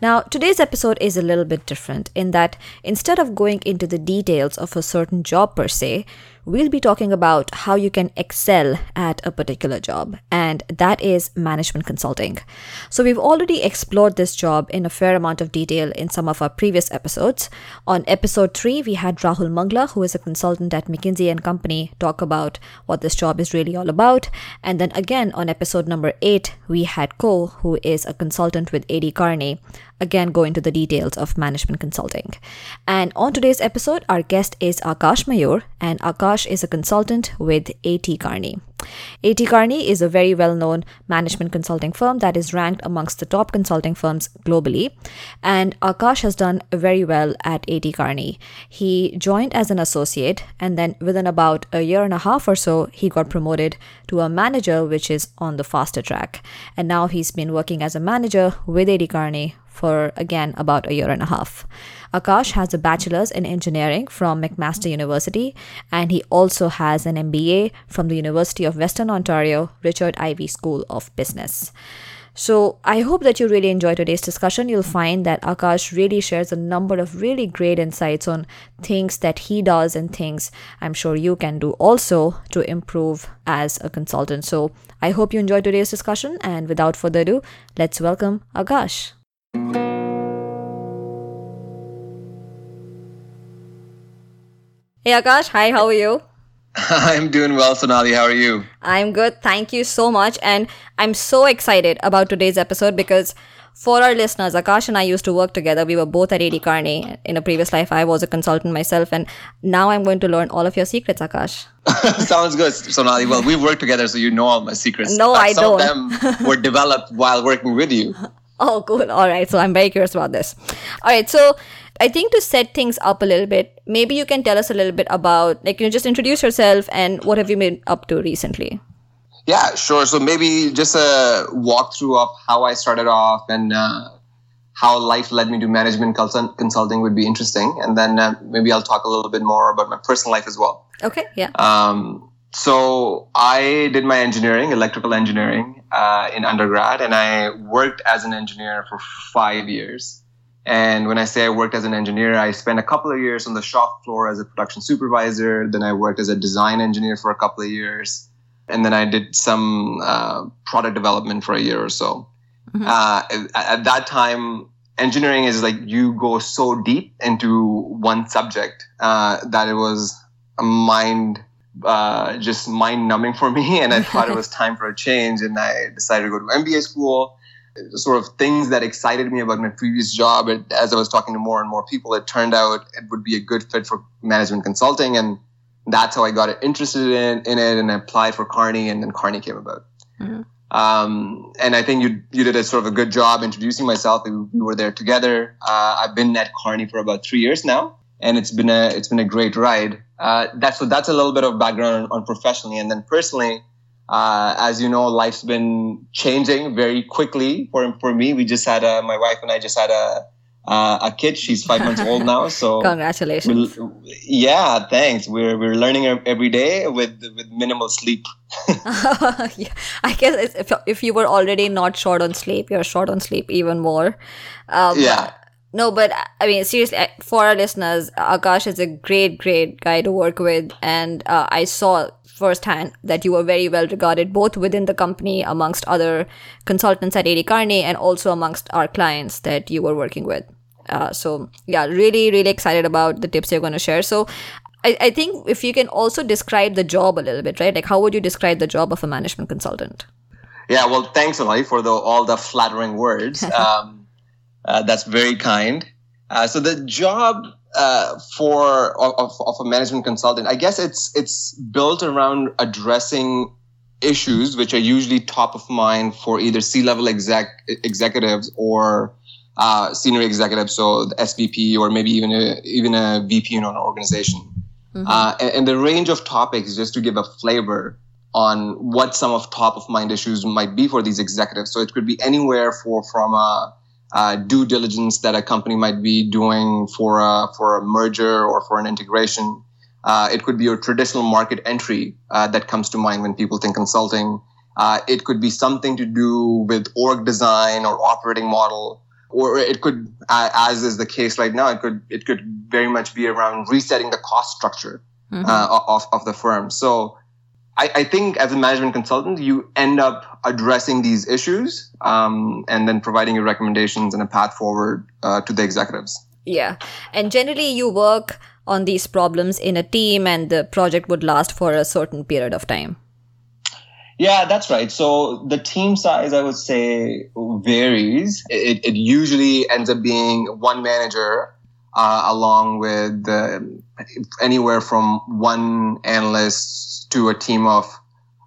Now, today's episode is a little bit different in that instead of going into the details of a certain job per se, we'll be talking about how you can excel at a particular job, and that is management consulting. So, we've already explored this job in a fair amount of detail in some of our previous episodes. On episode 3, we had Rahul Mangla, who is a consultant at McKinsey and Company, talk about what this job is really all about. And then again on episode number 8, we had Ko, who is a consultant with AT Kearney, again go into the details of management consulting. And on today's episode, our guest is Akash Mayur, and Akash is a consultant with AT Kearney. AT Kearney is a very well known management consulting firm that is ranked amongst the top consulting firms globally. And Akash has done very well at AT Kearney. He joined as an associate, and then within about a year and a half or so, he got promoted to a manager, which is on the faster track. And now he's been working as a manager with AT Kearney for again about a year and a half. Akash has a bachelor's in engineering from McMaster University and he also has an MBA from the University of Western Ontario Richard Ivey School of Business. So, I hope that you really enjoy today's discussion. You'll find that Akash really shares a number of really great insights on things that he does and things I'm sure you can do also to improve as a consultant. So, I hope you enjoy today's discussion. And without further ado, let's welcome Akash. Hey Akash, hi, how are you? I'm doing well, Sonali. How are you? I'm good. Thank you so much. And I'm so excited about today's episode because for our listeners, Akash and I used to work together. We were both at AD Kearney. In a previous life, I was a consultant myself. And now I'm going to learn all of your secrets, Akash. Sounds good, Sonali. Well, we've worked together, so you know all my secrets. No, I Some don't. of them were developed while working with you. Oh, cool. All right. So I'm very curious about this. All right. So I think to set things up a little bit, maybe you can tell us a little bit about, like, you know, just introduce yourself and what have you been up to recently? Yeah, sure. So maybe just a walkthrough of how I started off and uh, how life led me to management consult- consulting would be interesting. And then uh, maybe I'll talk a little bit more about my personal life as well. Okay. Yeah. Um, so I did my engineering, electrical engineering, uh, in undergrad, and I worked as an engineer for five years. And when I say I worked as an engineer, I spent a couple of years on the shop floor as a production supervisor. Then I worked as a design engineer for a couple of years, and then I did some uh, product development for a year or so. Mhm. Uh, at, at that time, engineering is like you go so deep into one subject uh, that it was a mind uh, just mind numbing for me. And I thought it was time for a change. And I decided to go to MBA school. Sort of things that excited me about my previous job. It, as I was talking to more and more people, it turned out it would be a good fit for management consulting. And that's how I got interested in, in it. And I applied for Kearney, and then Kearney came about. Mhm. Um, and I think you you did a sort of a good job introducing myself. We, we were there together. Uh, I've been at Kearney for about three years now, and it's been a it's been a great ride. Uh, that's so that's a little bit of background on, on professionally, and then personally. Uh, as you know, life's been changing very quickly for for me. We just had a, my wife and I just had a uh, a kid. She's five months old now, so Congratulations. yeah, thanks. We're we're learning every day with with minimal sleep. yeah, I guess if, if you were already not short on sleep, you're short on sleep even more. Um, Yeah. No, but I mean, seriously, for our listeners, Akash is a great, great guy to work with. And uh, I saw firsthand that you were very well regarded both within the company, amongst other consultants at AD Kearney, and also amongst our clients that you were working with. Uh, so, yeah, really, really excited about the tips you're going to share. So, I, I think if you can also describe the job a little bit, right? Like, how would you describe the job of a management consultant? Yeah, well, thanks, Sonali, for the, all the flattering words. Um, uh, that's very kind. Uh, so the job uh, for of, of a management consultant, I guess it's it's built around addressing issues which are usually top of mind for either C-level exec executives or uh, senior executives, so the SVP or maybe even a, even a VP in an organization. Mm-hmm. Uh, and, and, the range of topics, just to give a flavor on what some of top of mind issues might be for these executives. So it could be anywhere for from a, a due diligence that a company might be doing for a for a merger or for an integration. Uh, it could be your traditional market entry uh, that comes to mind when people think consulting. Uh, it could be something to do with org design or operating model or it could, uh, as is the case right now, it could it could very much be around resetting the cost structure mm-hmm. uh, of of the firm. So. I, I, think as a management consultant, you end up addressing these issues um, and then providing your recommendations and a path forward uh, to the executives. Yeah. And generally, you work on these problems in a team, and the project would last for a certain period of time. Yeah, that's right. So the team size, I would say, varies. It, it usually ends up being one manager uh, along with uh, anywhere from one analyst to a team of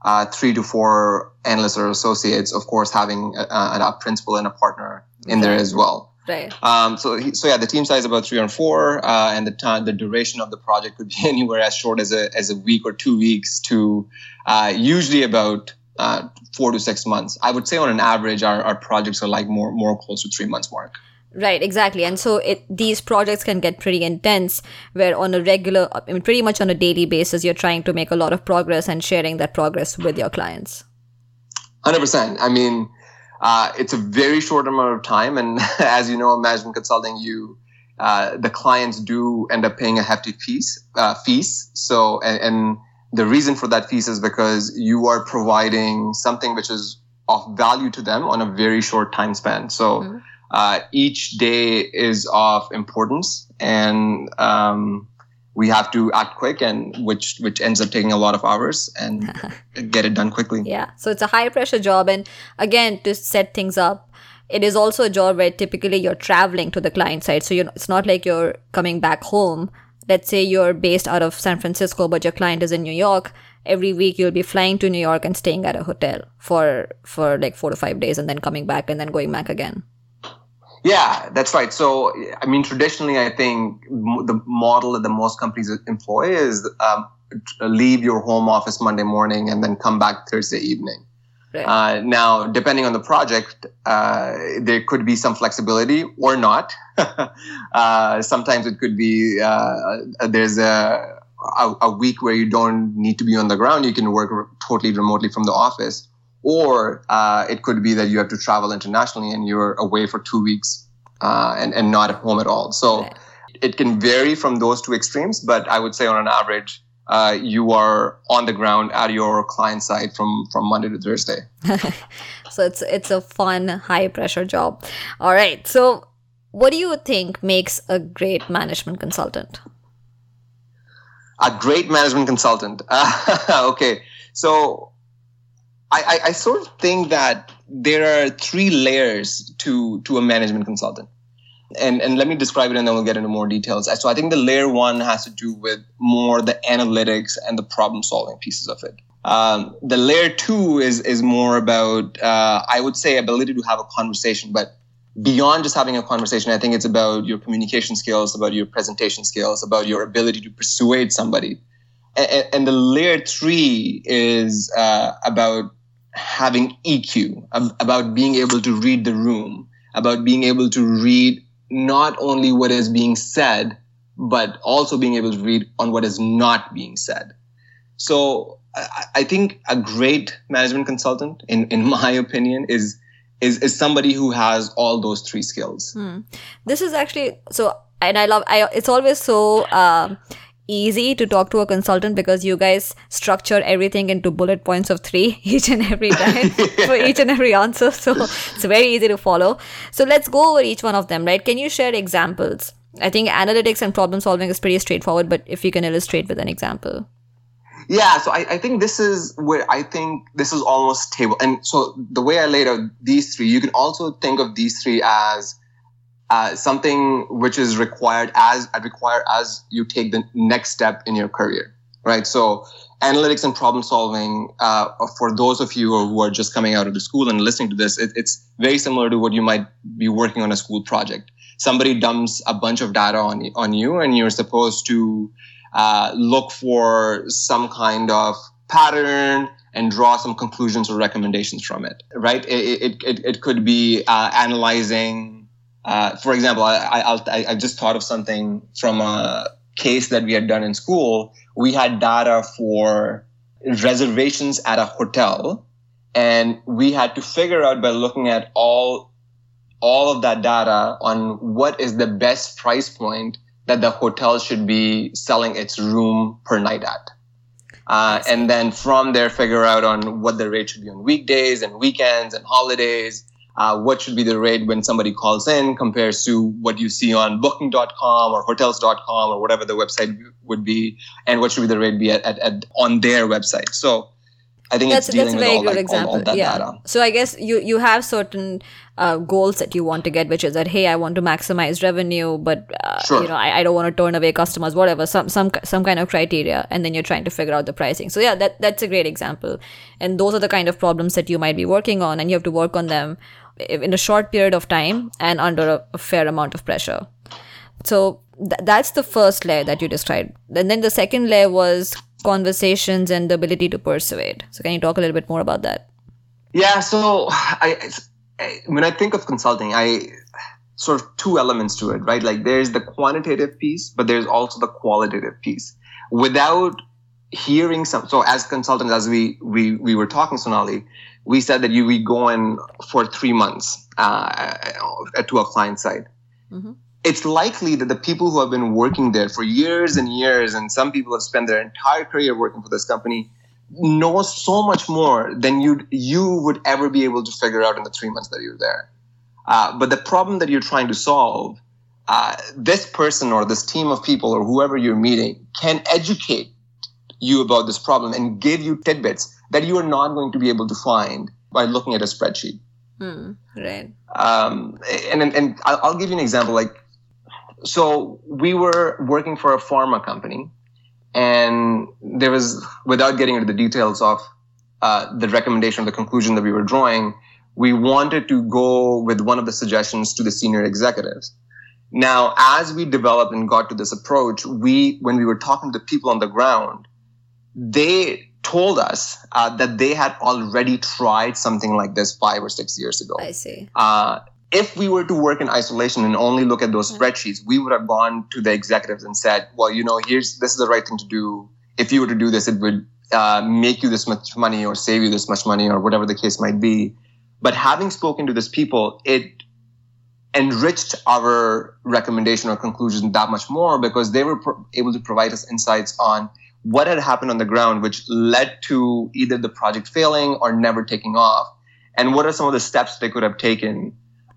uh, three to four analysts or associates, of course, having a, a principal and a partner in there as well. Right. Um, so, so yeah, the team size is about three or four, uh, and the time, the duration of the project could be anywhere as short as a as a week or two weeks to uh, usually about uh, four to six months. I would say on an average, our, our projects are like more more close to three months mark. Right, exactly. And so it these projects can get pretty intense where on a regular I mean pretty much on a daily basis you're trying to make a lot of progress and sharing that progress with your clients. 100%. I mean, uh, it's a very short amount of time and as you know management consulting you uh, the clients do end up paying a hefty fees uh, fees so and, and the reason for that fees is because you are providing something which is of value to them on a very short time span. So mm-hmm. Uh, each day is of importance, and um, we have to act quick, and which which ends up taking a lot of hours and get it done quickly. Yeah. So it's a high pressure job, and again to set things up. It is also a job where typically you're traveling to the client side, so you it's not like you're coming back home let's say you're based out of San Francisco, but your client is in New York, every week you'll be flying to New York and staying at a hotel for for like four to five days, and then coming back and then going back again. Yeah, that's right. So, I mean, traditionally, I think the model that the most companies employ is um, leave your home office Monday morning and then come back Thursday evening. Right. Uh, now, depending on the project, uh, there could be some flexibility or not. uh, sometimes it could be uh, there's a, a, a week where you don't need to be on the ground. You can work totally remotely from the office, or uh, it could be that you have to travel internationally and you're away for two weeks uh, and and not at home at all. So. Right. It can vary from those two extremes, but I would say on an average, uh, you are on the ground at your client side from from Monday to Thursday. so it's it's a fun high pressure job. All right. So what do you think makes a great management consultant? A great management consultant. okay. So I, I, sort of think that there are three layers to to a management consultant. And and let me describe it and then we'll get into more details. So i think the layer one has to do with more the analytics and the problem solving pieces of it. Um, the layer two is is more about uh, i would say ability to have a conversation but beyond just having a conversation i think it's about your communication skills about your presentation skills about your ability to persuade somebody. And, and the layer three is uh, about having eq about being able to read the room about being able to read not only what is being said, but also being able to read on what is not being said. So I, think a great management consultant, in, in my opinion, is is is somebody who has all those three skills. Hmm. This is actually so, and I love. I it's always so. Uh, easy to talk to a consultant because you guys structure everything into bullet points of three each and every time for each and every answer. So it's very easy to follow. So let's go over each one of them, right? Can you share examples? I think analytics and problem solving is pretty straightforward, but if you can illustrate with an example. Yeah, so I, I think this is where I think this is almost table. And so the way I laid out these three, you can also think of these three as uh, something which is required as required as you take the next step in your career right? So analytics and problem solving uh, for those of you who are just coming out of the school and listening to this it, it's very similar to what you might be working on a school project. Somebody dumps a bunch of data on, on you and you're supposed to uh, look for some kind of pattern and draw some conclusions or recommendations from it right? It, it, it, could be uh, analyzing uh, for example I, I, I just thought of something from a case that we had done in school. We had data for reservations at a hotel and we had to figure out by looking at all all of that data on what is the best price point that the hotel should be selling its room per night at. Uh, and then from there figure out on what the rate should be on weekdays and weekends and holidays uh, what should be the rate when somebody calls in compares to what you see on booking.com or hotels.com or whatever the website would be and what should be the rate be at, at, at on their website so I think that's, it's dealing that's a very with all, good like, example. all, all that yeah. data. So I guess you you have certain uh, goals that you want to get, which is that hey, I want to maximize revenue, but uh, Sure. you know I, I don't want to turn away customers, whatever. Some some some kind of criteria, and then you're trying to figure out the pricing. So yeah, that that's a great example, and those are the kind of problems that you might be working on, and you have to work on them in a short period of time and under a, a fair amount of pressure. So th- that's the first layer that you described. And then the second layer was conversations and the ability to persuade. So can you talk a little bit more about that? Yeah, so I, I when I think of consulting, I sort of two elements to it, right? Like there's the quantitative piece, but there's also the qualitative piece. Without hearing some, so as consultants, as we we we were talking, Sonali, we said that you we go in for three months uh, to a client site. Mhm. It's likely that the people who have been working there for years and years, and some people have spent their entire career working for this company, know so much more than you you would ever be able to figure out in the three months that you're there. Uh, but the problem that you're trying to solve, uh, this person or this team of people or whoever you're meeting can educate you about this problem and give you tidbits that you are not going to be able to find by looking at a spreadsheet. Hmm. Right. Um, and and, and I'll, I'll give you an example. Like, so we were working for a pharma company, and there was, without getting into the details of uh, the recommendation or the conclusion that we were drawing, we wanted to go with one of the suggestions to the senior executives. Now, as we developed and got to this approach, we, when we were talking to people on the ground, they told us uh, that they had already tried something like this five or six years ago. I see. Uh, if we were to work in isolation and only look at those Mhm. spreadsheets, we would have gone to the executives and said, "Well, you know, here's this is the right thing to do. If you were to do this, it would uh, make you this much money or save you this much money or whatever the case might be." But having spoken to these people, it enriched our recommendation or conclusion that much more because they were pro- able to provide us insights on what had happened on the ground, which led to either the project failing or never taking off, and what are some of the steps they could have taken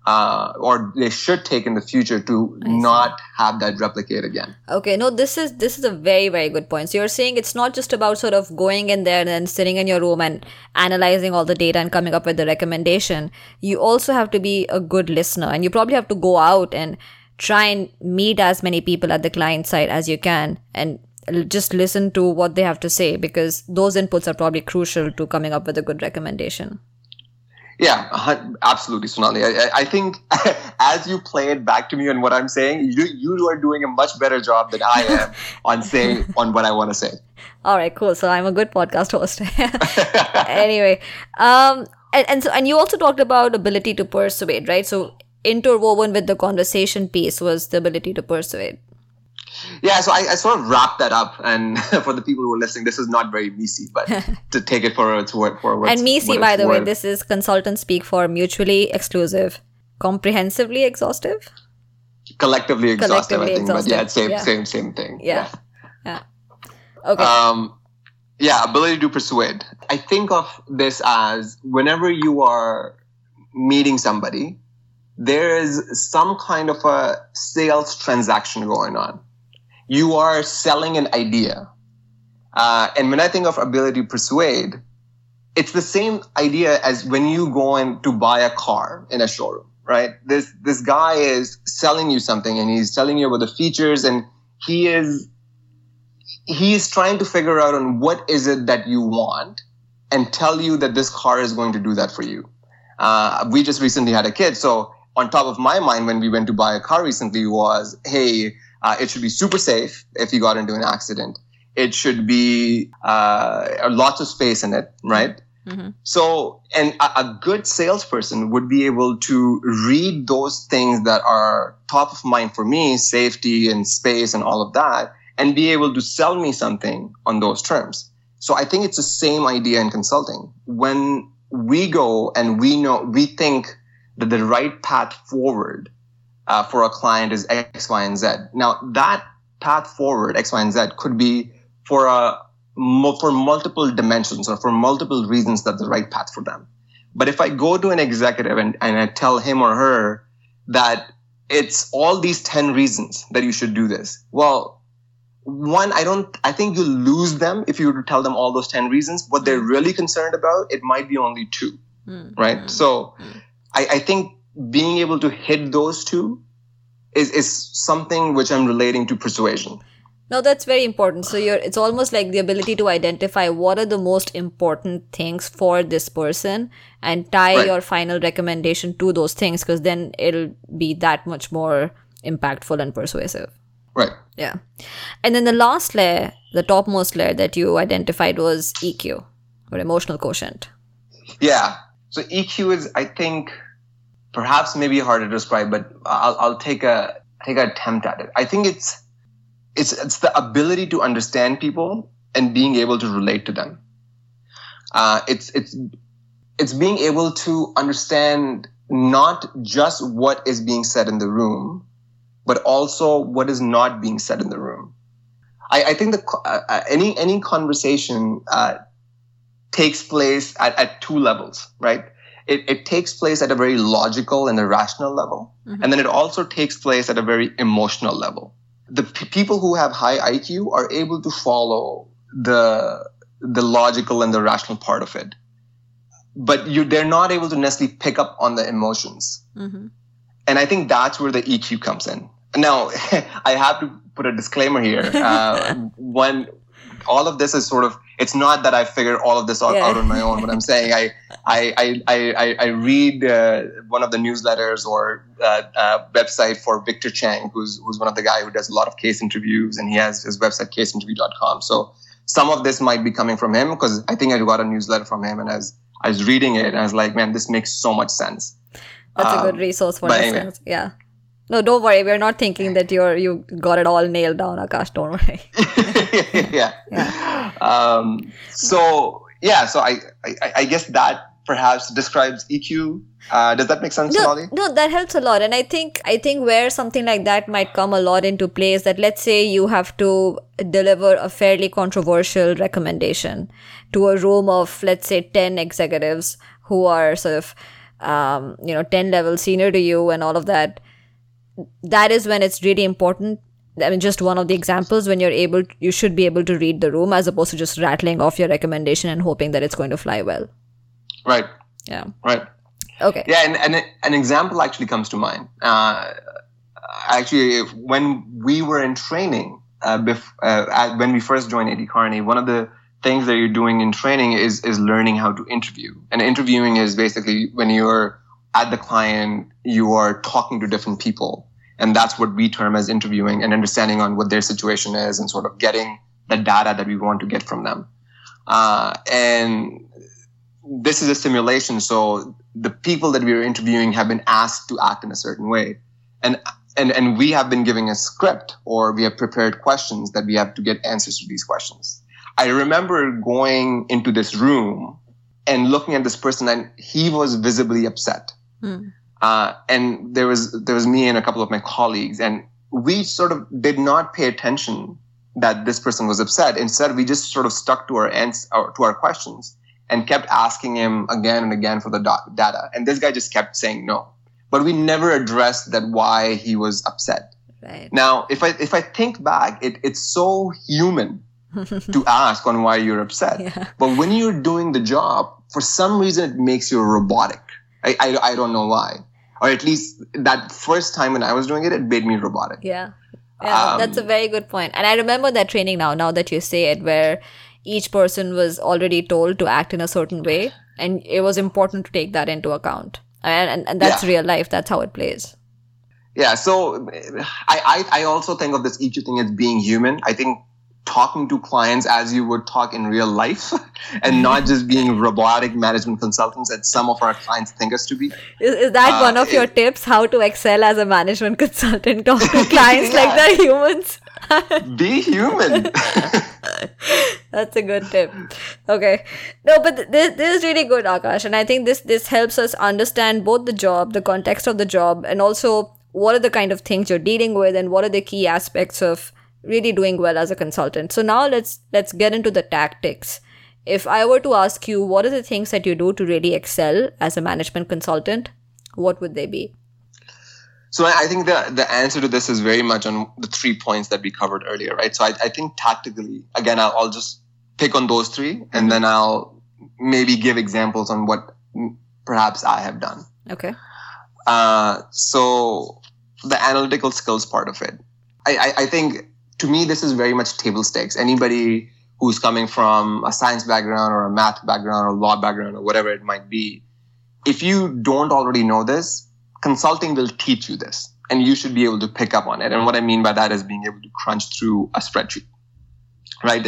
uh, or they should take in the future to not have that replicate again. Okay, no, this is this is a very very good point. So you're saying it's not just about sort of going in there and then sitting in your room and analyzing all the data and coming up with the recommendation. You also have to be a good listener, and you probably have to go out and try and meet as many people at the client side as you can and just listen to what they have to say because those inputs are probably crucial to coming up with a good recommendation. Yeah, absolutely, Sonali. I, I- I think as you play it back to me on what I'm saying, you you are doing a much better job than I am on saying on what I want to say. All right, cool. So I'm a good podcast host. anyway, um, and, and so and you also talked about ability to persuade, right? So interwoven with the conversation piece was the ability to persuade. Yeah, so I, I sort of wrapped that up, and for the people who are listening, this is not very MECE, but to take it for its word for and it's- by the way, this is consultant speak for mutually exclusive, comprehensively exhaustive. collectively exhaustive, Collectively I think, but yeah, it's same yeah. same same thing. Yeah. Yeah. Okay. Um, yeah, ability to persuade. I think of this as whenever you are meeting somebody, there is some kind of a sales transaction going on. You are selling an idea. Uh, and when I think of ability to persuade, it's the same idea as when you go in to buy a car in a showroom, right? This, this guy is selling you something and he's telling you about the features and he is he is trying to figure out on what is it that you want and tell you that this car is going to do that for you. Uh, we just recently had a kid, so on top of my mind when we went to buy a car recently was, hey, uh, it should be super safe if you got into an accident. It should be uh, lots of space in it, right? Mm-hmm. So, and a, a, good salesperson would be able to read those things that are top of mind for me, safety and space and all of that, and be able to sell me something on those terms. So I think it's the same idea in consulting. When we go and we know, we think that the right path forward uh, for a client is X, Y, and Z. Now that path forward, X, Y, and Z could be for a for multiple dimensions or for multiple reasons that the right path for them. But if I go to an executive and, and I tell him or her that it's all these 10 reasons that you should do this, well, one, I don't, I think you lose them if you were to tell them all those 10 reasons. What they're really concerned about, it might be only 2 mm-hmm. right? So mm-hmm. I, I think being able to hit those two is, is something which I'm relating to persuasion. No, that's very important. So you're it's almost like the ability to identify what are the most important things for this person and tie right. your final recommendation to those things because then it'll be that much more impactful and persuasive. Right. Yeah. And then the last layer, the topmost layer that you identified was EQ or emotional quotient. Yeah. So EQ is I think perhaps maybe hard to describe, but I'll, I'll take a take an attempt at it. I think it's it's it's the ability to understand people and being able to relate to them. Uh, it's it's it's being able to understand not just what is being said in the room, but also what is not being said in the room. I, I think that uh, uh, any any conversation uh, takes place at, at two levels, right? It, it takes place at a very logical and a rational level, mm-hmm. and then it also takes place at a very emotional level the p- people who have high IQ are able to follow the the logical and the rational part of it, but you they're not able to necessarily pick up on the emotions. Mm-hmm. And I think that's where the EQ comes in. Now, I have to put a disclaimer here. Uh, when all of this is sort of it's not that I figured all of this out, yeah. out on my own. But I'm saying I I I I, I read uh, one of the newsletters or uh, uh, website for Victor Cheng, who's who's one of the guy who does a lot of case interviews, and he has his website caseinterview.com. So some of this might be coming from him because I think I got a newsletter from him, and as I was reading it, and I was like, man, this makes so much sense. That's um, a good um, resource for this. Anyway. Yeah. No, don't worry. We're not thinking that you're you got it all nailed down, Akash. Don't worry. yeah. yeah. Um, so yeah, so I, I I guess that perhaps describes EQ. Uh, does that make sense, no, No, that helps a lot. And I think I think where something like that might come a lot into play is that let's say you have to deliver a fairly controversial recommendation to a room of let's say ten executives who are sort of um, you know ten levels senior to you and all of that that is when it's really important I mean, just one of the examples when you're able, you should be able to read the room as opposed to just rattling off your recommendation and hoping that it's going to fly well. Right. Yeah. Right. Okay. Yeah, and, and an example actually comes to mind. Uh, actually, when we were in training, uh, bef- uh, when we first joined AT Kearney, one of the things that you're doing in training is is learning how to interview. And interviewing is basically when you're at the client, you are talking to different people and that's what we term as interviewing and understanding on what their situation is and sort of getting the data that we want to get from them. Uh, and this is a simulation. So the people that we are interviewing have been asked to act in a certain way. And, and, and we have been giving a script or we have prepared questions that we have to get answers to these questions. I remember going into this room and looking at this person and he was visibly upset. Mm. Uh, and there was there was me and a couple of my colleagues, and we sort of did not pay attention that this person was upset. Instead, we just sort of stuck to our ans- to our questions and kept asking him again and again for the do- data. And this guy just kept saying no, but we never addressed that why he was upset. Right. Now, if I if I think back, it, it's so human to ask on why you're upset. Yeah. But when you're doing the job, for some reason, it makes you robotic. I, I, I don't know why or at least that first time when I was doing it, it made me robotic. Yeah. Yeah, Um, that's a very good point. And I remember that training now, now that you say it, where each person was already told to act in a certain way. And it was important to take that into account. And, and, and that's Yeah. real life. That's how it plays. Yeah, so I, I I also think of this EQ thing as being human. I think talking to clients as you would talk in real life and not just being robotic management consultants that some of our clients think us to be. Is, is that Uh, one of your tips? How to excel as a management consultant? Talk to clients like Yeah. they're humans. Be human. That's a good tip. Okay. No, but this, this is really good, Akash. And I think this this helps us understand both the job, the context of the job, and also what are the kind of things you're dealing with and what are the key aspects of really doing well as a consultant. So now let's let's get into the tactics. If I were to ask you what are the things that you do to really excel as a management consultant, what would they be? So I think the the answer to this is very much on the three points that we covered earlier, right? So I, I think tactically, again, I'll, I'll just pick on those three, and then I'll maybe give examples on what perhaps I have done. Okay. Uh, so the analytical skills part of it, I, I, I think to me this is very much table stakes. Anybody who's coming from a science background or a math background or law background or whatever it might be, if you don't already know this, consulting will teach you this, and you should be able to pick up on it. And what I mean by that is being able to crunch through a spreadsheet. Right,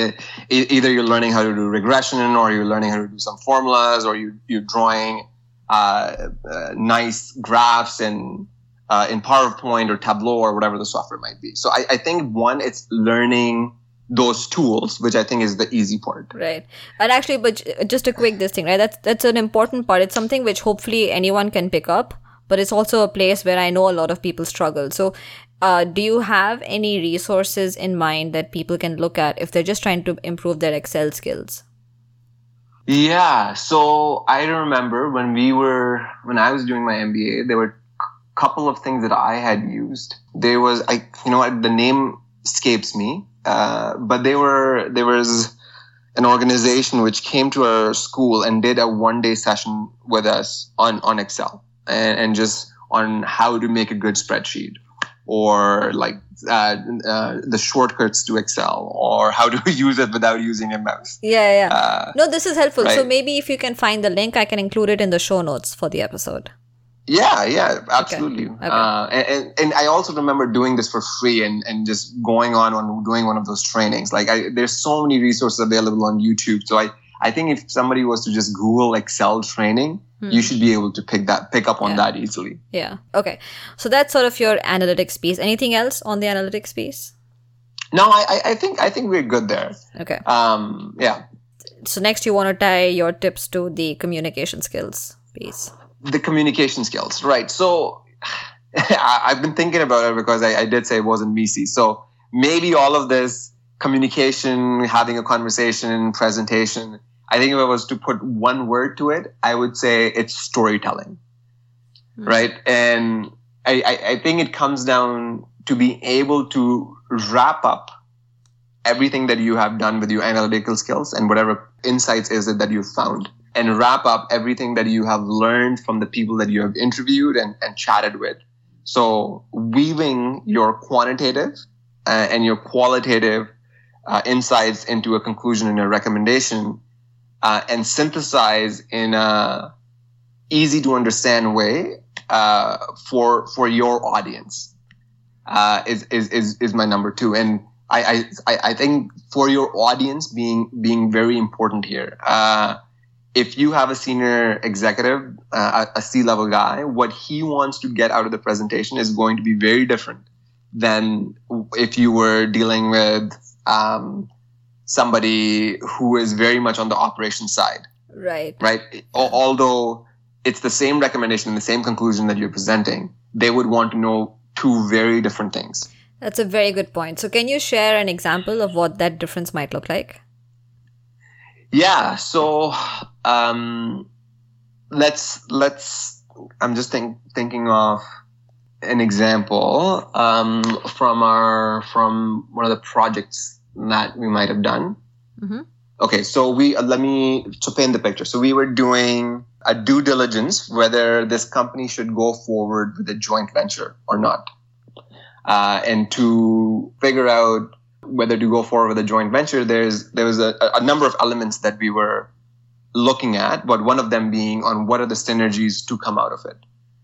either you're learning how to do regression, or you're learning how to do some formulas, or you, you're drawing uh, uh, nice graphs in uh, in PowerPoint or Tableau or whatever the software might be. So I, I think one, it's learning those tools, which I think is the easy part. Right. And actually, but just a quick this thing, right? That's that's an important part. It's something which hopefully anyone can pick up, but it's also a place where I know a lot of people struggle. So, uh, do you have any resources in mind that people can look at if they're just trying to improve their Excel skills? Yeah. So I remember when we were when I was doing my MBA, there were couple of things that I had used. There was I you know what the name escapes me, uh, but they were there was an organization which came to our school and did a one day session with us on on Excel and, and just on how to make a good spreadsheet or like uh, uh, the shortcuts to Excel or how to use it without using a mouse. Yeah, yeah. Uh, no, this is helpful. So maybe if you can find the link, I can include it in the show notes for the episode. Yeah, yeah, absolutely. Okay. Uh, and, and and I also remember doing this for free and, and just going on on doing one of those trainings. Like I, there's so many resources available on YouTube. So I, I think if somebody was to just Google Excel training, you should be able to pick that pick up on Hmm. Yeah. that easily. Yeah. Okay. So that's sort of your analytics piece. Anything else on the analytics piece? No, I, I- I think I think we're good there. Okay. Um, yeah, So next you want to tie your tips to the communication skills piece. The communication skills, right? So I've been thinking about it because I, I did say it wasn't MECE. So maybe all of this communication, having a conversation, presentation. I think if I was to put one word to it, I would say it's storytelling, Hmm. right? And I, I, I think it comes down to being able to wrap up everything that you have done with your analytical skills and whatever insights is it that you've found and wrap up everything that you have learned from the people that you have interviewed and, and chatted with. So weaving your quantitative uh, and your qualitative uh, insights into a conclusion and a recommendation uh, and synthesize in a easy to understand way uh, for for your audience uh, is, is is is my number two and I, I I think for your audience being being very important here uh, if you have a senior executive, uh, a C level guy, what he wants to get out of the presentation is going to be very different than if you were dealing with um, somebody who is very much on the operation side, Right. right? Although it's the same recommendation and the same conclusion that you're presenting, they would want to know two very different things. That's a very good point. So can you share an example of what that difference might look like? Yeah. So um, let's let's. I'm just think, thinking of an example um, from our from one of the projects that we might have done. Mhm. Okay, so we uh, let me to paint the picture. So we were doing a due diligence whether this company should go forward with a joint venture or not. uh, and to figure out whether to go forward with a joint venture, there's there was a, a number of elements that we were looking at, but one of them being on what are the synergies to come out of it.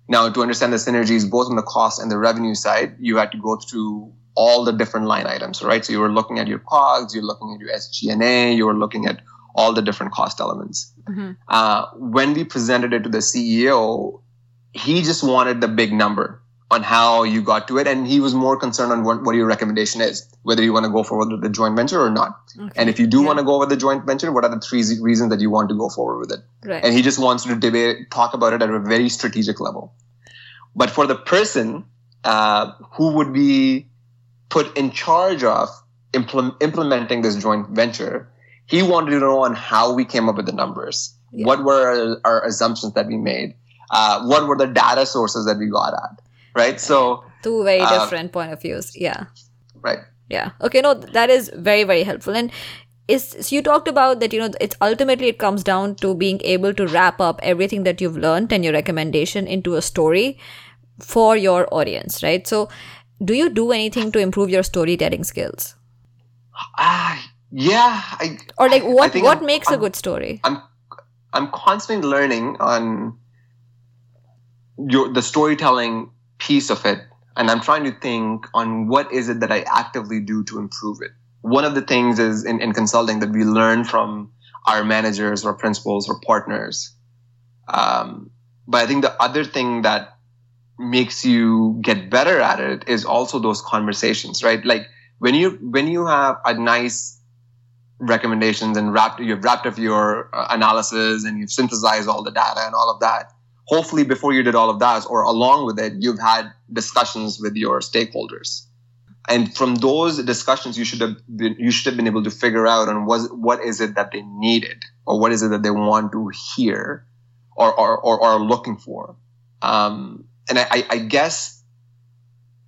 Now, to understand the synergies both on the cost and the revenue side, you had to go through all the different line items, right? So you were looking at your COGS, you're looking at your SG&A, you were looking at all the different cost elements. Mm-hmm. Uh, when we presented it to the CEO, he just wanted the big number on how you got to it, and he was more concerned on what, what your recommendation is, whether you want to go forward with the joint venture or not. Okay. And if you do yeah. want to go with the joint venture, what are the three reasons that you want to go forward with it? Right. And he just wants to debate, talk about it at a very strategic level. But for the person uh, who would be put in charge of implement, implementing this joint venture, he wanted to know on how we came up with the numbers. Yeah. What were our, our, assumptions that we made? Uh, what were the data sources that we got at? Right. So two very uh, different point of views. Yeah. Right. Yeah. Okay. No, that is very very helpful. And is so you talked about that. You know, it's ultimately it comes down to being able to wrap up everything that you've learned and your recommendation into a story for your audience, right? So, do you do anything to improve your storytelling skills? Ah, uh, yeah. I, or like what what I'm, makes I'm, a good story? I'm I'm constantly learning on your the storytelling piece of it, and I'm trying to think on what is it that I actively do to improve it. One of the things is in, in consulting that we learn from our managers or principals or partners. Um, but I think the other thing that makes you get better at it is also those conversations, right? Like when you when you have a nice recommendations and wrapped you've wrapped up your uh, analysis and you've synthesized all the data and all of that. Hopefully, before you did all of that, or along with it, you've had discussions with your stakeholders, and from those discussions, you should have been you should have been able to figure out on what what is it that they needed or what is it that they want to hear or or or, or are looking for. Um, and I, I guess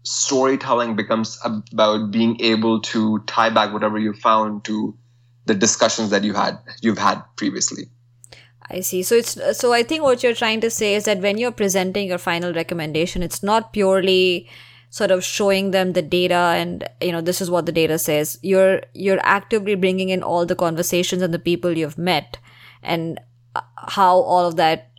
storytelling becomes about being able to tie back whatever you found to the discussions that you had you've had previously. I see. So it's so I think what you're trying to say is that when you're presenting your final recommendation, it's not purely sort of showing them the data and you know this is what the data says. You're you're actively bringing in all the conversations and the people you've met and uh, how all of that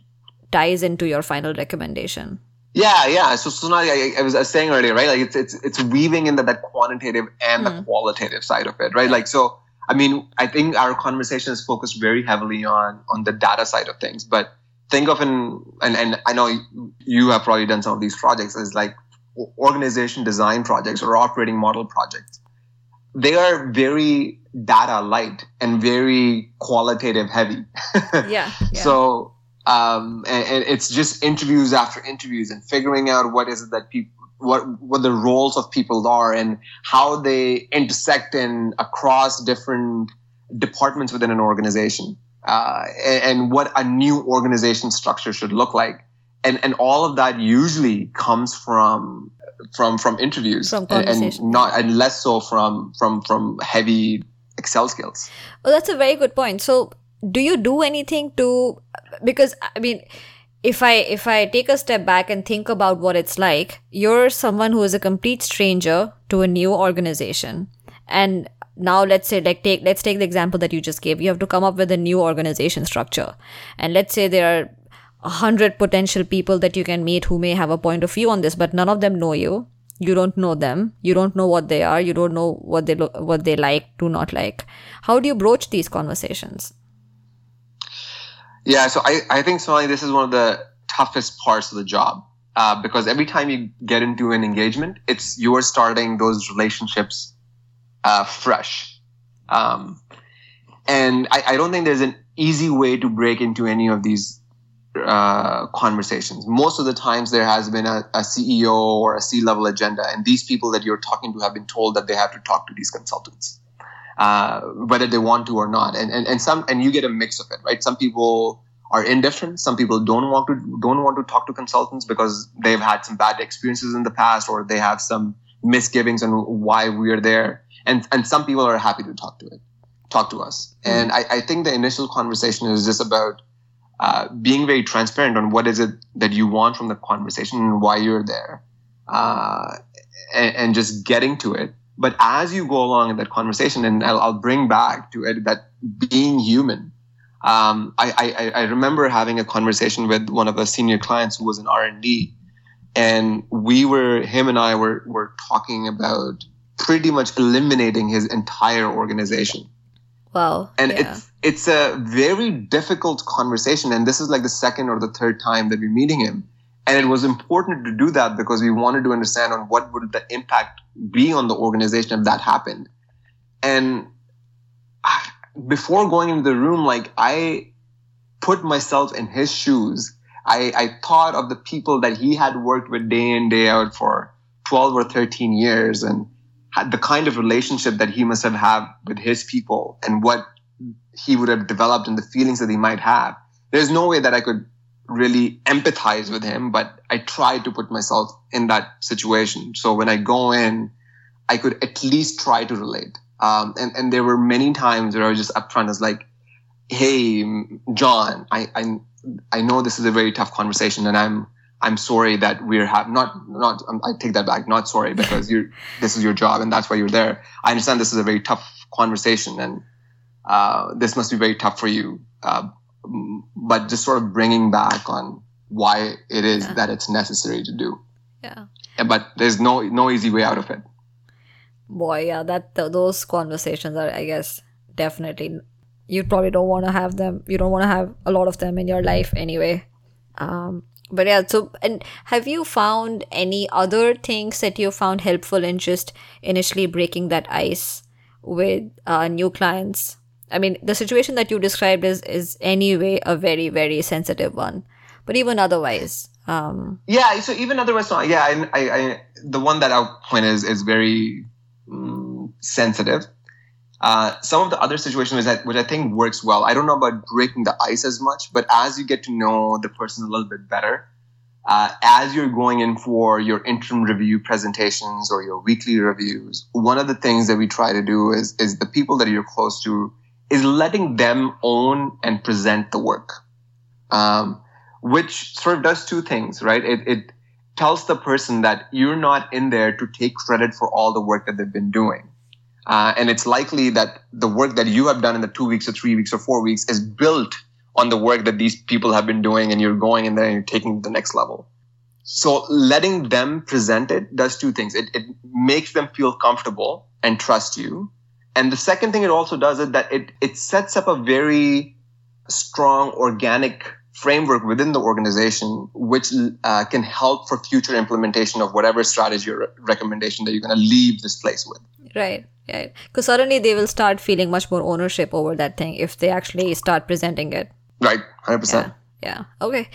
ties into your final recommendation. Yeah, yeah. So, so I, I, was, I was saying earlier, right? Like it's it's it's weaving in the, that quantitative and mm. the hmm. qualitative side of it, right? Like so. I mean, I think our conversation is focused very heavily on on the data side of things, but think of an and and I know you have probably done some of these projects as like organization design projects or operating model projects. They are very data light and very qualitative heavy. yeah, yeah. So um, and, and, it's just interviews after interviews and figuring out what is it that people what what the roles of people are and how they intersect in across different departments within an organization uh, and, and, what a new organization structure should look like. And and all of that usually comes from from from interviews from and, and not and less so from from from heavy excel skills. Well that's a very good point. So do you do anything to because i mean if i if i take a step back and think about what it's like you're someone who is a complete stranger to a new organization. And now let's say like take let's take the example that you just gave. You have to come up with a new organization structure. And let's say there are a hundred potential people that you can meet who may have a point of view on this but none of them know you. You don't know them. You don't know what they are. You don't know what they lo- what they like do not like. How do you broach these conversations yeah, so I, I think Sonali, this is one of the toughest parts of the job uh, because every time you get into an engagement, it's you're starting those relationships uh, fresh. Um, and I, I, don't think there's an easy way to break into any of these uh, conversations. Most of the times, there has been a, a CEO or a C level agenda, and these people that you're talking to have been told that they have to talk to these consultants uh, whether they want to or not. And, and and some and you get a mix of it, right? Some people are indifferent. Some people don't want to don't want to talk to consultants because they've had some bad experiences in the past or they have some misgivings on why we're there. And and some people are happy to talk to it, talk to us. Mm-hmm. And I, I think the initial conversation is just about uh, being very transparent on what is it that you want from the conversation and why you're there. Uh, and, and just getting to it. But as you go along in that conversation, and I'll, I'll bring back to it that being human. Um, I, I, I remember having a conversation with one of our senior clients who was in R and D, and we were him and I were were talking about pretty much eliminating his entire organization. Wow. And yeah. it's it's a very difficult conversation, and this is like the second or the third time that we're meeting him. And it was important to do that because we wanted to understand on what would the impact be on the organization if that happened. And ah, before going into the room, like I put myself in his shoes. I, I thought of the people that he had worked with day in, day out for 12 or 13 years and had the kind of relationship that he must have had with his people and what he would have developed and the feelings that he might have. There's no way that I could really empathize with him, but I try to put myself in that situation. So when I go in, I could at least try to relate. Um, and, and there were many times where I was just upfront as like, Hey, John, I, I, I know this is a very tough conversation and I'm, I'm sorry that we're have not, not, um, I take that back. Not sorry because you're, this is your job and that's why you're there. I understand this is a very tough conversation and, uh, this must be very tough for you. Uh, but just sort of bringing back on why it is Yeah. that it's necessary to do. yeah. But there's no no easy way out of it. Boy, yeah, that th- those conversations are, I guess, definitely. You probably don't want to have them. You don't want to have a lot of them in your life anyway. Um, but yeah, so and have you found any other things that you found helpful in just initially breaking that ice with uh, new clients? I mean, the situation that you described is is anyway a very very sensitive one, but even otherwise, um, Yeah. So even otherwise, so yeah, I, I, I the one that I'll point is is very mm, sensitive. Uh, some of the other situations that which I think works well. I don't know about breaking the ice as much, but as you get to know the person a little bit better, uh, as you're going in for your interim review presentations or your weekly reviews, one of the things that we try to do is is the people that you're close to is letting them own and present the work, um, which sort of does two things, right? It, it tells the person that you're not in there to take credit for all the work that they've been doing. Uh, and it's likely that the work that you have done in the two weeks or three weeks or four weeks is built on the work that these people have been doing and you're going in there and you're taking the next level. So letting them present it does two things. It, it makes them feel comfortable and trust you. And the second thing it also does is that it, it sets up a very strong organic framework within the organization, which uh, can help for future implementation of whatever strategy or recommendation that you're going to leave this place with. Right, right. Because suddenly they will start feeling much more ownership over that thing if they actually start presenting it. Right, 100%. Yeah, yeah. Okay,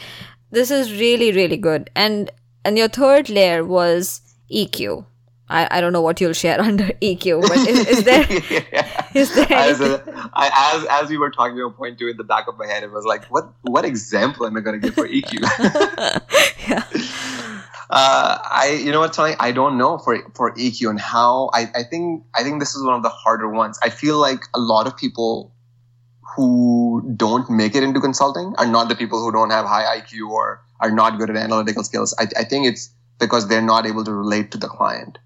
this is really, really good. And and your third layer was EQ. I, I don't know what you'll share under EQ, but is, is there is there as, a, I, as as we were talking to a point two in the back of my head, it was like, what what example am I going to give for EQ? yeah. uh, I you know what, Tony? I don't know for for EQ and how. I, I think I think this is one of the harder ones. I feel like a lot of people who don't make it into consulting are not the people who don't have high IQ or are not good at analytical skills. I, I think it's because they're not able to relate to the client.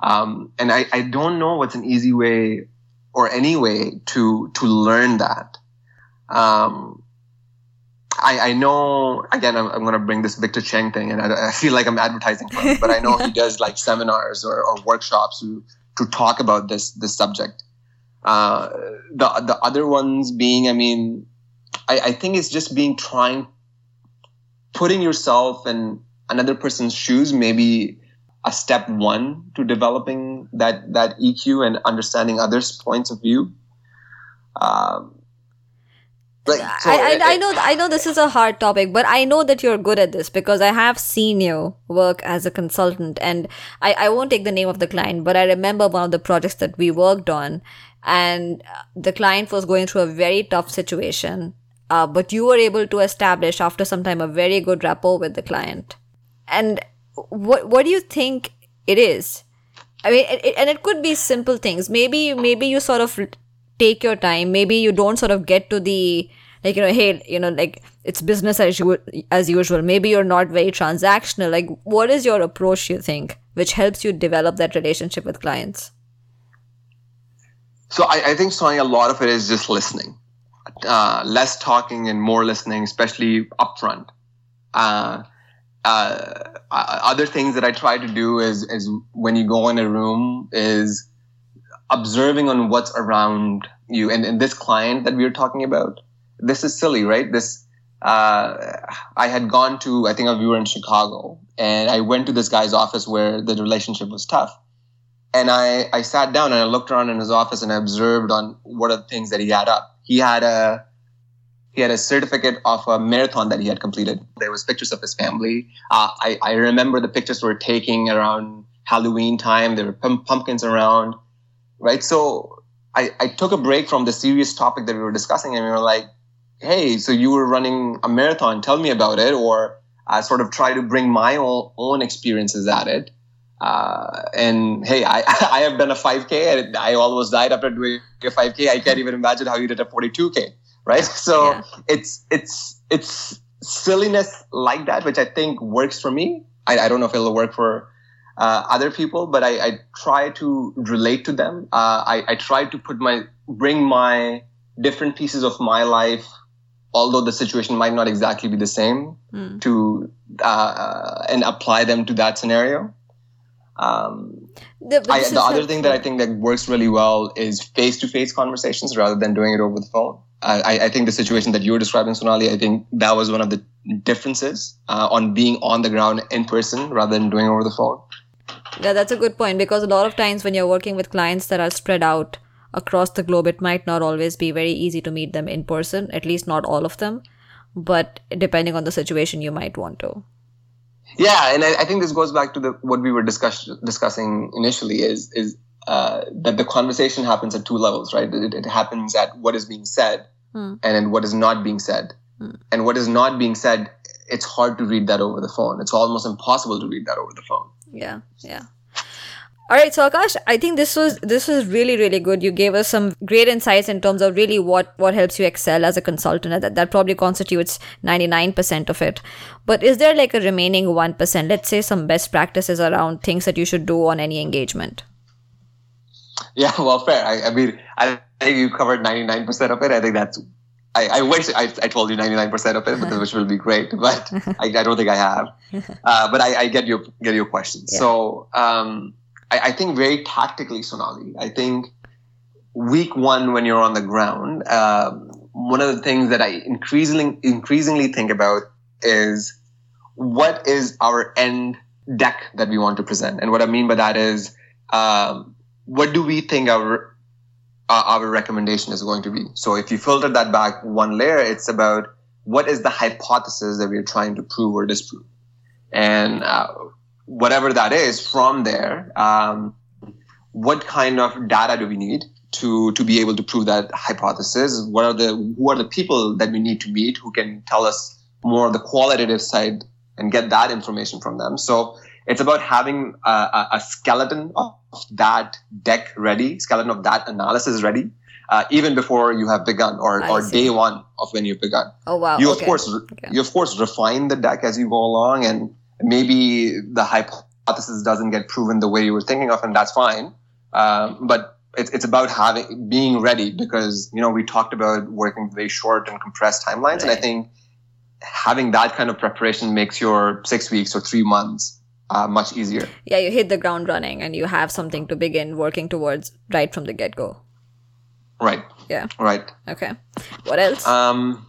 Um, and I, I don't know what's an easy way or any way to to learn that. Um, I, I know again I'm, I'm going to bring this Victor Cheng thing and I, I feel like I'm advertising for him, but I know he does like seminars or, or workshops to to talk about this this subject. Uh, the the other ones being, I mean, I, I think it's just being trying, putting yourself in another person's shoes, maybe a step one to developing that that EQ and understanding others' points of view. Um, like, so I, it- I, I know I know this is a hard topic, but I know that you're good at this because I have seen you work as a consultant, and I, I won't take the name of the client, but I remember one of the projects that we worked on, and the client was going through a very tough situation, uh, but you were able to establish after some time a very good rapport with the client, and what what do you think it is? I mean, it, and it could be simple things. Maybe maybe you sort of take your time. Maybe you don't sort of get to the like you know, hey, you know, like it's business as u- as usual. Maybe you're not very transactional. Like, what is your approach? You think which helps you develop that relationship with clients? So I, I think, Sonali, a lot of it is just listening. Uh, less talking and more listening, especially upfront. Uh, uh, other things that I try to do is, is when you go in a room is observing on what's around you. And, and this client that we were talking about, this is silly, right? This, uh, I had gone to, I think we were in Chicago and I went to this guy's office where the relationship was tough. And I, I sat down and I looked around in his office and I observed on what are the things that he had up. He had a, he had a certificate of a marathon that he had completed. There was pictures of his family. Uh, I, I remember the pictures were taking around Halloween time. There were pumpkins around, right? So I, I took a break from the serious topic that we were discussing and we were like, hey, so you were running a marathon. Tell me about it. Or I sort of try to bring my own, own experiences at it. Uh, and hey, I, I have done a 5K and I almost died after doing a 5K. I can't even imagine how you did a 42K right? So yeah. it's it's it's silliness like that, which I think works for me. I, I don't know if it'll work for uh, other people, but I, I, try to relate to them. Uh, I, I try to put my bring my different pieces of my life, although the situation might not exactly be the same, mm. to uh, and apply them to that scenario. Um, the, I, the other thing that I think that works really well is face-to-face conversations rather than doing it over the phone. I, I, think the situation that you were describing, Sonali, I think that was one of the differences uh, on being on the ground in person rather than doing over the phone. Yeah, that's a good point because a lot of times when you're working with clients that are spread out across the globe, it might not always be very easy to meet them in person, at least not all of them. But depending on the situation, you might want to. Yeah, and I, I think this goes back to the what we were discuss, discussing initially is is uh, that the conversation happens at two levels, right? It, it happens at what is being said mm. and then what is not being said. Mm. And what is not being said, it's hard to read that over the phone. It's almost impossible to read that over the phone. Yeah, yeah. All right, so Akash, I think this was this was really really good. You gave us some great insights in terms of really what what helps you excel as a consultant. That that probably constitutes ninety nine percent of it. But is there like a remaining one percent? Let's say some best practices around things that you should do on any engagement. Yeah, well, fair. I, I mean, I think you covered 99% of it. I think that's, I, I wish I, I told you 99% of it, which will be great, but I, I don't think I have. Uh, but I, I, get your, get your question. Yeah. So, um, I, I, think very tactically, Sonali, I think week one, when you're on the ground, um, one of the things that I increasingly, increasingly think about is what is our end deck that we want to present. And what I mean by that is, um, what do we think our uh, our recommendation is going to be? So if you filter that back one layer, it's about what is the hypothesis that we're trying to prove or disprove, and uh, whatever that is from there, um, what kind of data do we need to to be able to prove that hypothesis? What are the who are the people that we need to meet who can tell us more of the qualitative side and get that information from them? So it's about having a, a, skeleton of that deck ready, skeleton of that analysis ready, uh, even before you have begun or, or day one of when you've begun. Oh wow! You of okay. course okay. you of course refine the deck as you go along, and maybe the hypothesis doesn't get proven the way you were thinking of, and that's fine. Um, but it's it's about having being ready because you know we talked about working very short and compressed timelines, right. and I think having that kind of preparation makes your six weeks or three months uh, much easier. Yeah, you hit the ground running and you have something to begin working towards right from the get go. Right. Yeah. Right. Okay. What else? Um,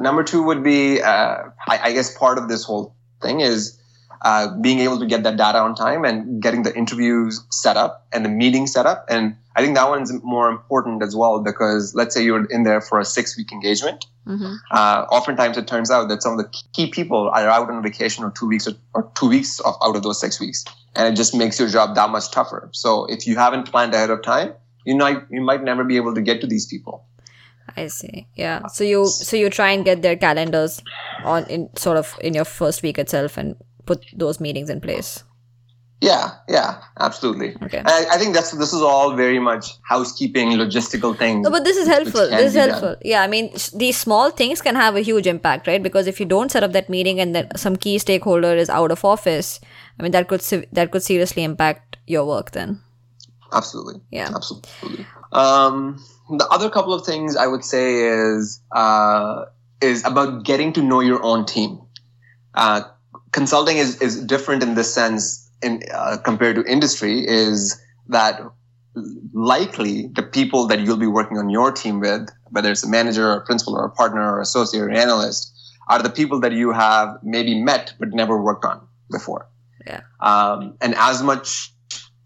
number two would be, uh, I, I, guess, part of this whole thing is uh, being able to get that data on time and getting the interviews set up and the meeting set up. And I think that one's more important as well because let's say you're in there for a six week engagement Mm-hmm. Uh, oftentimes, it turns out that some of the key people are out on vacation or two weeks or, or two weeks of, out of those six weeks, and it just makes your job that much tougher. So, if you haven't planned ahead of time, you might you might never be able to get to these people. I see. Yeah. So you so you try and get their calendars on in sort of in your first week itself and put those meetings in place. Yeah, yeah, absolutely. Okay. I, I think that's this is all very much housekeeping, logistical things. No, but this is helpful. This is be done. helpful. Yeah, I mean, these small things can have a huge impact, right? Because if you don't set up that meeting and then some key stakeholder is out of office, I mean, that could that could seriously impact your work. Then, Absolutely. Yeah. Absolutely. Um, the other couple of things I would say is uh, is about getting to know your own team. Uh, consulting is, is different in this sense in uh, compared to industry is that likely the people that you'll be working on your team with, whether it's a manager or a principal or a partner or associate or an analyst, are the people that you have maybe met but never worked on before. Yeah. Um, and as much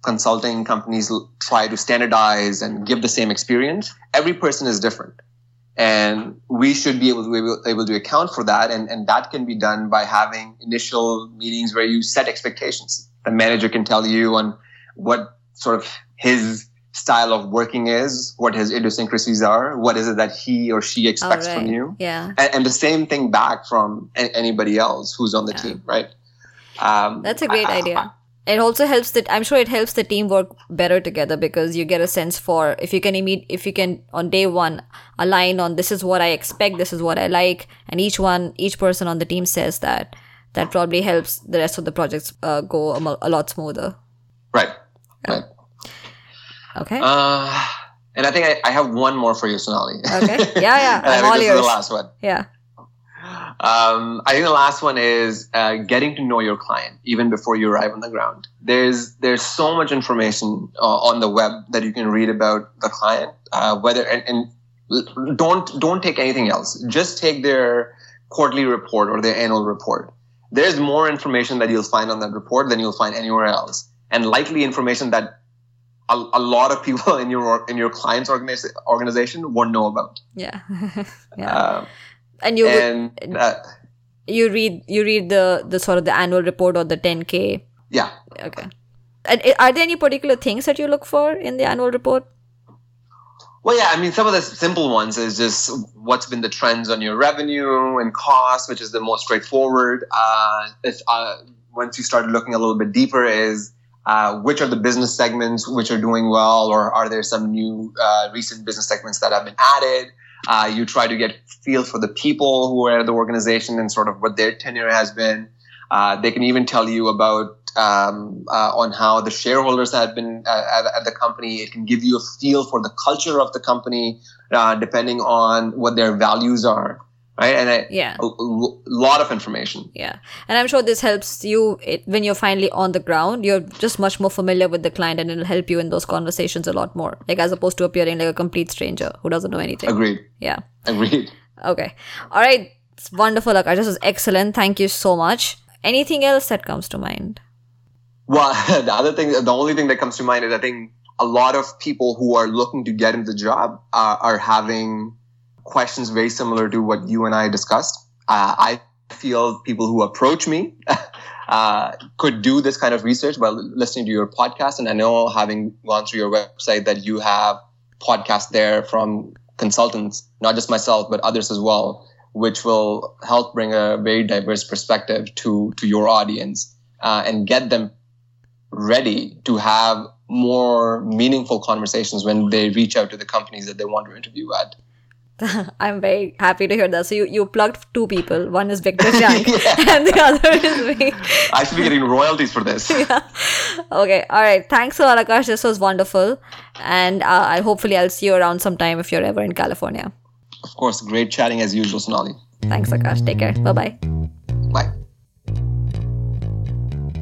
consulting companies try to standardize and give the same experience, every person is different. And we should be able to, able, able to account for that. And, and that can be done by having initial meetings where you set expectations. The manager can tell you on what sort of his style of working is, what his idiosyncrasies are, what is it that he or she expects Alright. from you. yeah, And, and the same thing back from anybody else who's on the Yeah. team, right? Um, that's a great I- idea. It also helps that I'm sure it helps the team work better together because you get a sense for if you can imme- if you can on day one align on this is what I expect, this is what I like, and each one each person on the team says that that probably helps the rest of the projects uh, go a, mo- a lot smoother. Right. Right. Okay. Uh, and I think I, I have one more for you, Sonali. Okay. Yeah, yeah. I'm all is the last one. yeah. Um, I think the last one is uh, getting to know your client even before you arrive on the ground. There's there's so much information uh, on the web that you can read about the client. Uh, whether and, and don't don't take anything else. Just take their quarterly report or their annual report. There's more information that you'll find on that report than you'll find anywhere else, and likely information that a, a lot of people in your in your client's organiza- organization won't know about. Yeah. yeah. Uh, and you would- uh, you read you read the the sort of the annual report or the 10k. yeah, Okay. And are there any particular things that you look for in the annual report? Well, yeah, I mean, some of the simple ones is just what's been the trends on your revenue and cost, which is the most straightforward. Uh, if, uh, once you start looking a little bit deeper, is uh, which are the business segments which are doing well, or are there some new uh, recent business segments that have been added? Uh, you try to get feel for the people who are at the organization and sort of what their tenure has been. Uh, they can even tell you about um, uh, on how the shareholders have been uh, at, at the company. It can give you a feel for the culture of the company, uh, depending on what their values are, right? And I, Yeah. a, a lot of information. Yeah. And I'm sure this helps you it, when you're finally on the ground. You're just much more familiar with the client and it'll help you in those conversations a lot more. Like as opposed to appearing like a complete stranger who doesn't know anything. Agreed. Yeah. Agreed. Okay. All right. It's wonderful, Akash. This was excellent. Thank you so much. Anything else that comes to mind? Well, the other thing, the only thing that comes to mind is I think a lot of people who are looking to get into the job uh, are having questions very similar to what you and I discussed. Uh, I feel people who approach me uh, could do this kind of research by listening to your podcast. And I know, having gone through your website, that you have podcasts there from consultants, not just myself, but others as well, which will help bring a very diverse perspective to to your audience uh, and get them ready to have more meaningful conversations when they reach out to the companies that they want to interview at. I'm very happy to hear that. So you, you plugged two people. One is Victor Cheng and the other is me. I should be getting royalties for this. Okay. All right. Thanks a lot, Akash. This was wonderful. And uh, I hopefully I'll see you around sometime if you're ever in California. Of course, great chatting as usual, Sonali. Thanks, Akash. Take care. Bye bye. Bye.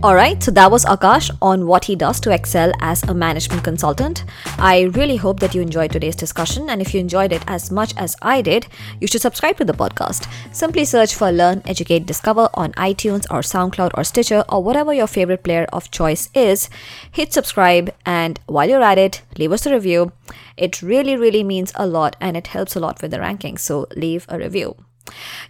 Alright, so that was Akash on what he does to excel as a management consultant. I really hope that you enjoyed today's discussion, and if you enjoyed it as much as I did, you should subscribe to the podcast. Simply search for Learn, Educate, Discover on iTunes or SoundCloud or Stitcher or whatever your favorite player of choice is. Hit subscribe, and while you're at it, leave us a review. It really, really means a lot and it helps a lot with the rankings, so leave a review.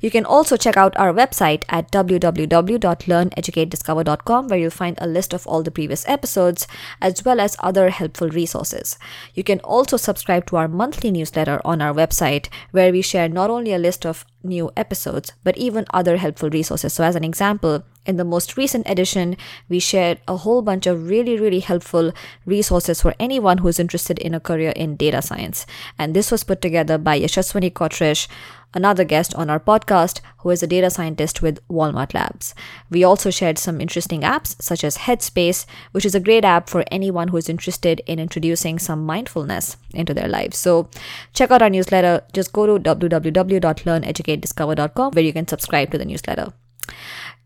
You can also check out our website at www.learneducatediscover.com where you'll find a list of all the previous episodes as well as other helpful resources. You can also subscribe to our monthly newsletter on our website where we share not only a list of new episodes, but even other helpful resources. So, as an example, in the most recent edition, we shared a whole bunch of really, really helpful resources for anyone who's interested in a career in data science. And this was put together by Yashaswani Kotrish, another guest on our podcast who is a data scientist with Walmart Labs. We also shared some interesting apps such as Headspace, which is a great app for anyone who is interested in introducing some mindfulness into their lives. So check out our newsletter. Just go to www.learneducatediscover.com where you can subscribe to the newsletter.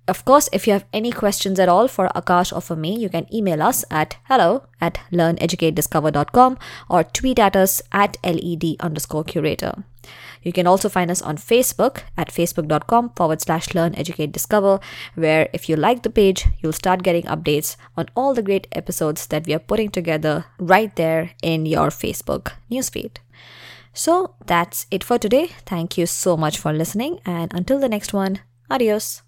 Of course, if you have any questions at all for Akash or for me, you can email us at hello at learneducatediscover.com or tweet at us at led underscore curator. You can also find us on Facebook at facebook.com forward slash learn, educate, discover, where if you like the page, you'll start getting updates on all the great episodes that we are putting together right there in your Facebook newsfeed. So that's it for today. Thank you so much for listening, and until the next one, adios.